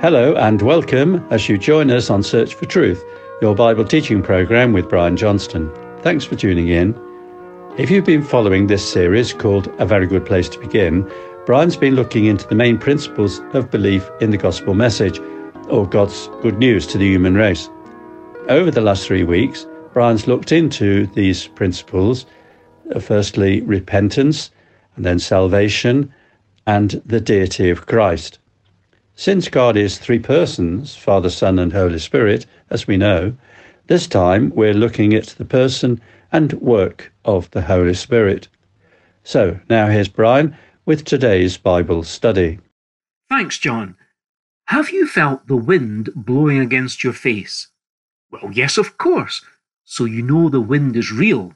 Hello and welcome as you join us on Search for Truth, your Bible teaching program with Brian Johnston. Thanks for tuning in. If you've been following this series called A Very Good Place to Begin, Brian's been looking into the main principles of belief in the gospel message, or God's good news to the human race. Over the last three weeks, Brian's looked into these principles uh, firstly, repentance, and then salvation, and the deity of Christ. Since God is three persons, Father, Son, and Holy Spirit, as we know, this time we're looking at the person and work of the Holy Spirit. So now here's Brian with today's Bible study. Thanks, John. Have you felt the wind blowing against your face? Well, yes, of course. So you know the wind is real.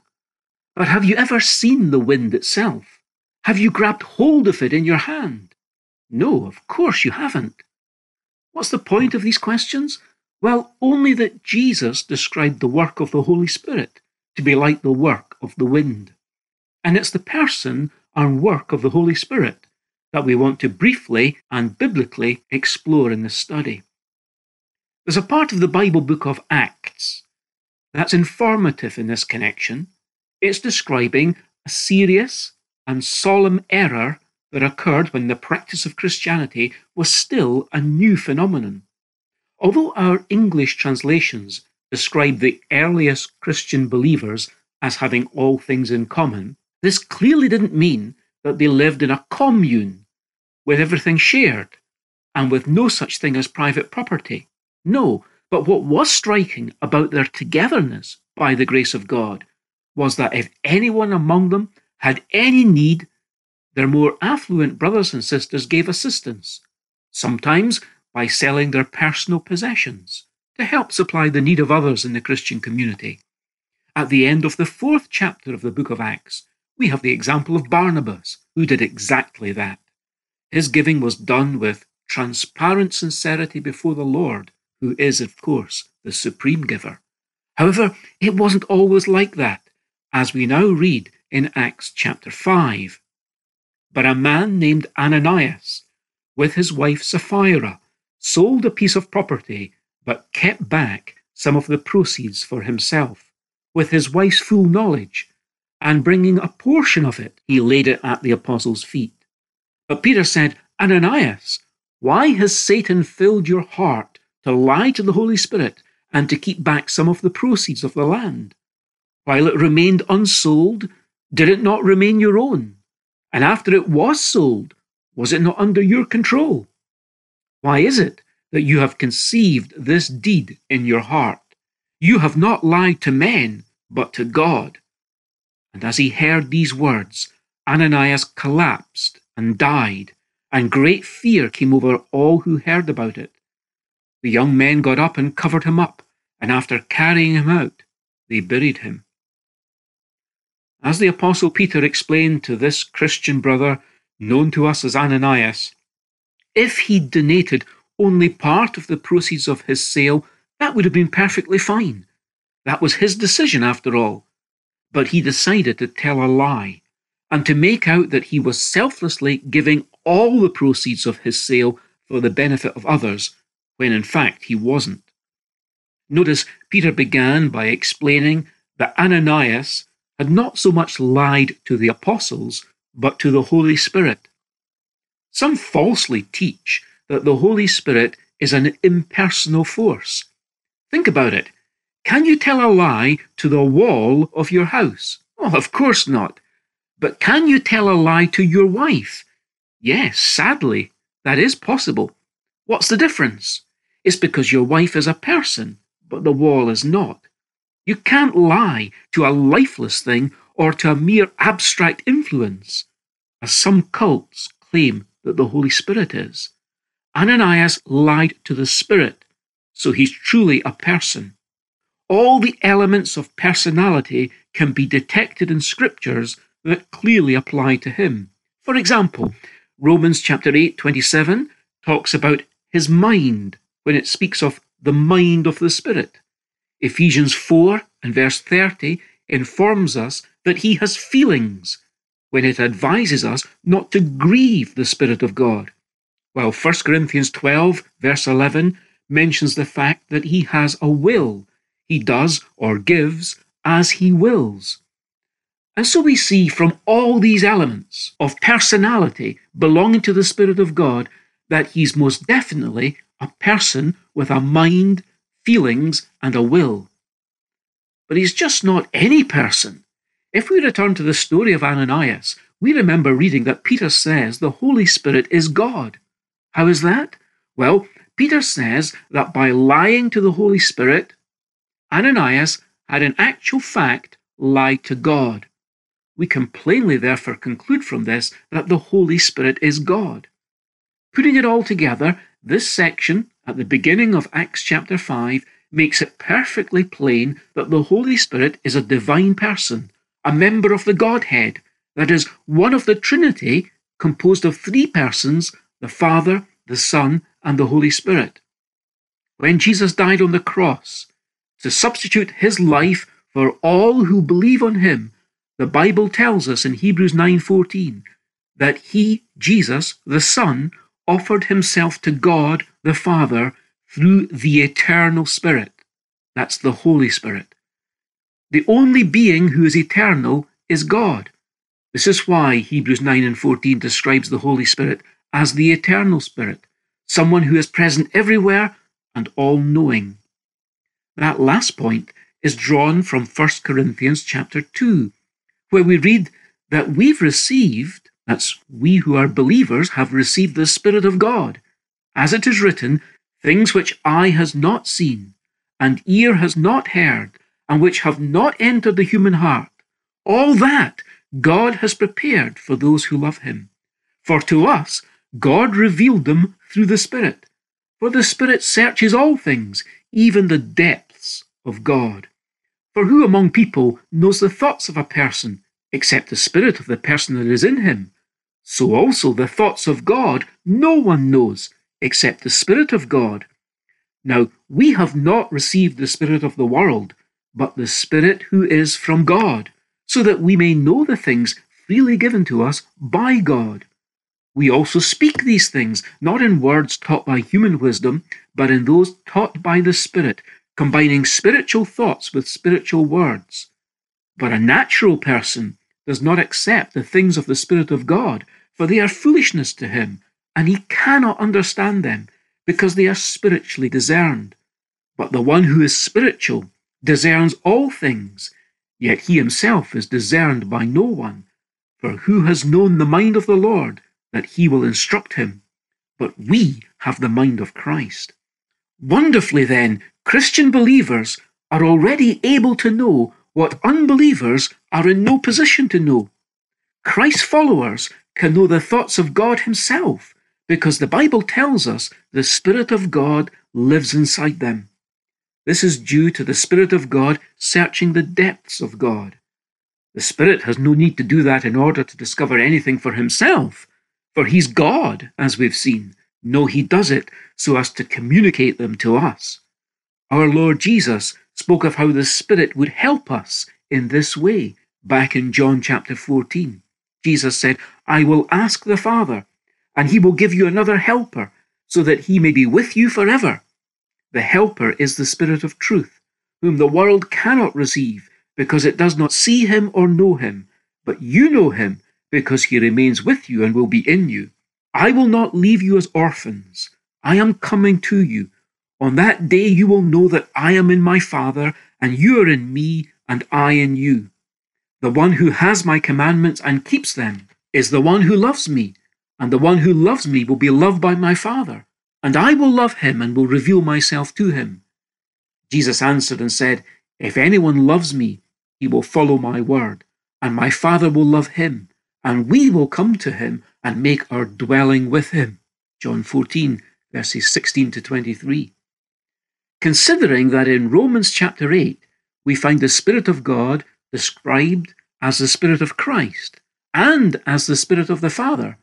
But have you ever seen the wind itself? Have you grabbed hold of it in your hand? No, of course you haven't. What's the point of these questions? Well, only that Jesus described the work of the Holy Spirit to be like the work of the wind. And it's the person and work of the Holy Spirit that we want to briefly and biblically explore in this study. There's a part of the Bible book of Acts that's informative in this connection. It's describing a serious and solemn error that occurred when the practice of Christianity was still a new phenomenon. Although our English translations describe the earliest Christian believers as having all things in common, this clearly didn't mean that they lived in a commune with everything shared and with no such thing as private property. No, but what was striking about their togetherness by the grace of God was that if anyone among them had any need, their more affluent brothers and sisters gave assistance, sometimes by selling their personal possessions to help supply the need of others in the Christian community. At the end of the fourth chapter of the book of Acts, we have the example of Barnabas, who did exactly that. His giving was done with transparent sincerity before the Lord, who is, of course, the supreme giver. However, it wasn't always like that, as we now read in Acts chapter 5. But a man named Ananias, with his wife Sapphira, sold a piece of property, but kept back some of the proceeds for himself, with his wife's full knowledge, and bringing a portion of it, he laid it at the apostles' feet. But Peter said, Ananias, why has Satan filled your heart to lie to the Holy Spirit and to keep back some of the proceeds of the land? While it remained unsold, did it not remain your own? And after it was sold, was it not under your control? Why is it that you have conceived this deed in your heart? You have not lied to men, but to God. And as he heard these words, Ananias collapsed and died, and great fear came over all who heard about it. The young men got up and covered him up, and after carrying him out, they buried him. As the Apostle Peter explained to this Christian brother, known to us as Ananias, if he'd donated only part of the proceeds of his sale, that would have been perfectly fine. That was his decision, after all. But he decided to tell a lie and to make out that he was selflessly giving all the proceeds of his sale for the benefit of others, when in fact he wasn't. Notice Peter began by explaining that Ananias had not so much lied to the apostles, but to the Holy Spirit. Some falsely teach that the Holy Spirit is an impersonal force. Think about it. Can you tell a lie to the wall of your house? Well, of course not. But can you tell a lie to your wife? Yes, sadly, that is possible. What's the difference? It's because your wife is a person, but the wall is not. You can't lie to a lifeless thing or to a mere abstract influence, as some cults claim that the Holy Spirit is. Ananias lied to the Spirit, so he's truly a person. All the elements of personality can be detected in scriptures that clearly apply to him. For example, Romans chapter 8, 27 talks about his mind when it speaks of the mind of the Spirit. Ephesians 4 and verse 30 informs us that he has feelings when it advises us not to grieve the Spirit of God. While 1 Corinthians 12, verse 11, mentions the fact that he has a will. He does or gives as he wills. And so we see from all these elements of personality belonging to the Spirit of God that he's most definitely a person with a mind, feelings, and a will. But he's just not any person. If we return to the story of Ananias, we remember reading that Peter says the Holy Spirit is God. How is that? Well, Peter says that by lying to the Holy Spirit, Ananias had in actual fact lied to God. We can plainly therefore conclude from this that the Holy Spirit is God. Putting it all together, this section at the beginning of Acts chapter 5 makes it perfectly plain that the Holy Spirit is a divine person, a member of the Godhead, that is, one of the Trinity composed of three persons the Father, the Son, and the Holy Spirit. When Jesus died on the cross to substitute his life for all who believe on him, the Bible tells us in Hebrews 9:14 that he, Jesus, the Son, offered himself to God the Father through the eternal Spirit. That's the Holy Spirit. The only being who is eternal is God. This is why Hebrews 9 and 14 describes the Holy Spirit as the eternal Spirit, someone who is present everywhere and all knowing. That last point is drawn from 1 Corinthians chapter 2, where we read that we've received, that's we who are believers, have received the Spirit of God. As it is written, things which eye has not seen, and ear has not heard, and which have not entered the human heart, all that God has prepared for those who love him. For to us, God revealed them through the Spirit. For the Spirit searches all things, even the depths of God. For who among people knows the thoughts of a person, except the spirit of the person that is in him? So also the thoughts of God no one knows, except the Spirit of God. Now, we have not received the Spirit of the world, but the Spirit who is from God, so that we may know the things freely given to us by God. We also speak these things, not in words taught by human wisdom, but in those taught by the Spirit, combining spiritual thoughts with spiritual words. But a natural person does not accept the things of the Spirit of God, for they are foolishness to him, and he cannot understand them, because they are spiritually discerned. But the one who is spiritual discerns all things, yet he himself is discerned by no one. For who has known the mind of the Lord? that he will instruct him, but we have the mind of Christ. Wonderfully, then, Christian believers are already able to know what unbelievers are in no position to know. Christ's followers can know the thoughts of God Himself because the Bible tells us the Spirit of God lives inside them. This is due to the Spirit of God searching the depths of God. The Spirit has no need to do that in order to discover anything for Himself, for he's God, as we've seen. No, he does it so as to communicate them to us. Our Lord Jesus spoke of how the Spirit would help us in this way back in John chapter 14. Jesus said, I will ask the Father, and he will give you another helper, so that he may be with you forever. The helper is the Spirit of truth, whom the world cannot receive, because it does not see him or know him. But you know him, because he remains with you and will be in you. I will not leave you as orphans. I am coming to you. On that day you will know that I am in my Father, and you are in me, and I in you. The one who has my commandments and keeps them is the one who loves me, and the one who loves me will be loved by my Father, and I will love him and will reveal myself to him. Jesus answered and said, If anyone loves me, he will follow my word, and my Father will love him and we will come to him and make our dwelling with him. John 14, verses 16 to 23. Considering that in Romans chapter 8, we find the Spirit of God described as the Spirit of Christ and as the Spirit of the Father,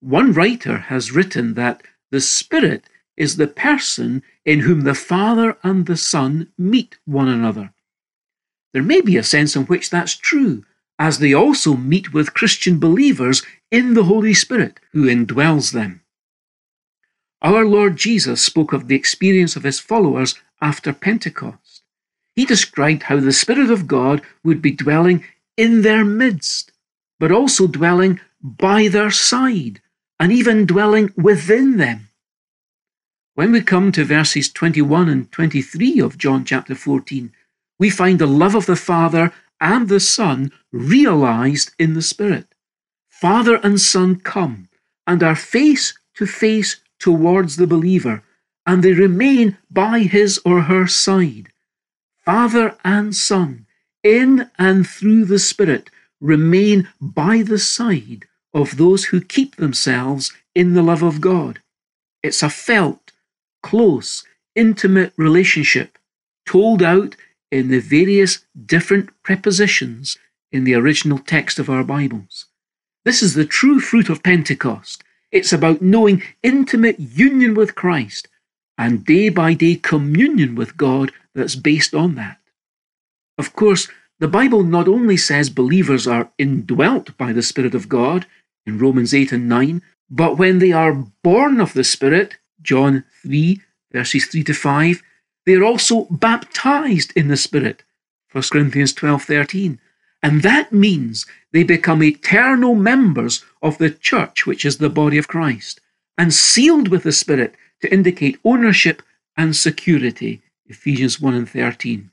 one writer has written that the Spirit is the person in whom the Father and the Son meet one another. There may be a sense in which that's true, as they also meet with Christian believers in the Holy Spirit who indwells them. Our Lord Jesus spoke of the experience of his followers after Pentecost. He described how the Spirit of God would be dwelling in their midst, but also dwelling by their side, and even dwelling within them. When we come to verses 21 and 23 of John chapter 14, we find the love of the Father and the Son realized in the Spirit. Father and Son come and are face to face towards the believer, and they remain by his or her side. Father and Son, in and through the Spirit, remain by the side of those who keep themselves in the love of God. It's a felt, close, intimate relationship told out in the various different prepositions in the original text of our Bibles. This is the true fruit of Pentecost. It's about knowing intimate union with Christ and day by day communion with God that's based on that. Of course, the Bible not only says believers are indwelt by the Spirit of God in Romans 8 and 9, but when they are born of the Spirit, John 3, verses 3 to 5, they are also baptized in the Spirit, 1 Corinthians 12 13. And that means they become eternal members of the church, which is the body of Christ, and sealed with the Spirit to indicate ownership and security. Ephesians 1 and 13.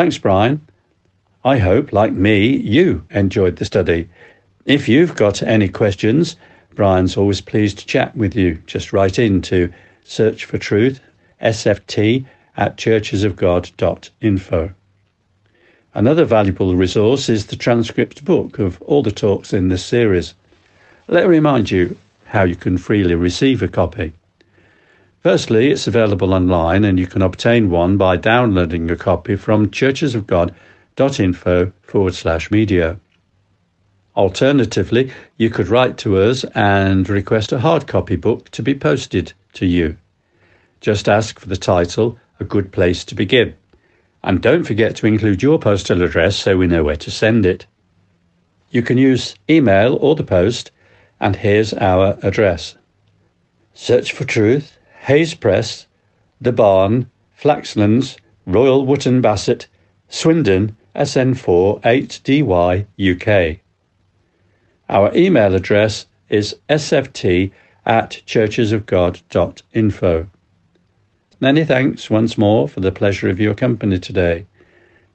Thanks, Brian. I hope, like me, you enjoyed the study. If you've got any questions, Brian's always pleased to chat with you. Just write in to Search for Truth, sft at churchesofgod.info. Another valuable resource is the transcript book of all the talks in this series. Let me remind you how you can freely receive a copy. Firstly, it's available online and you can obtain one by downloading a copy from churchesofgod.info forward slash media. Alternatively, you could write to us and request a hard copy book to be posted to you. Just ask for the title, A Good Place to Begin. And don't forget to include your postal address so we know where to send it. You can use email or the post, and here's our address. Search for Truth, Hayes Press, The Barn, Flaxlands, Royal Wootton Bassett, Swindon, SN4 8DY, UK. Our email address is sft at churchesofgod.info. Many thanks once more for the pleasure of your company today.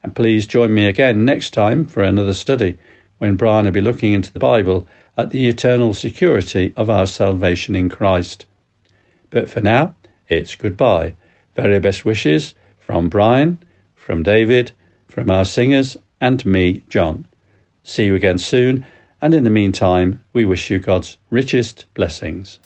And please join me again next time for another study when Brian will be looking into the Bible at the eternal security of our salvation in Christ. But for now, it's goodbye. Very best wishes from Brian, from David, from our singers, and me, John. See you again soon, and in the meantime, we wish you God's richest blessings.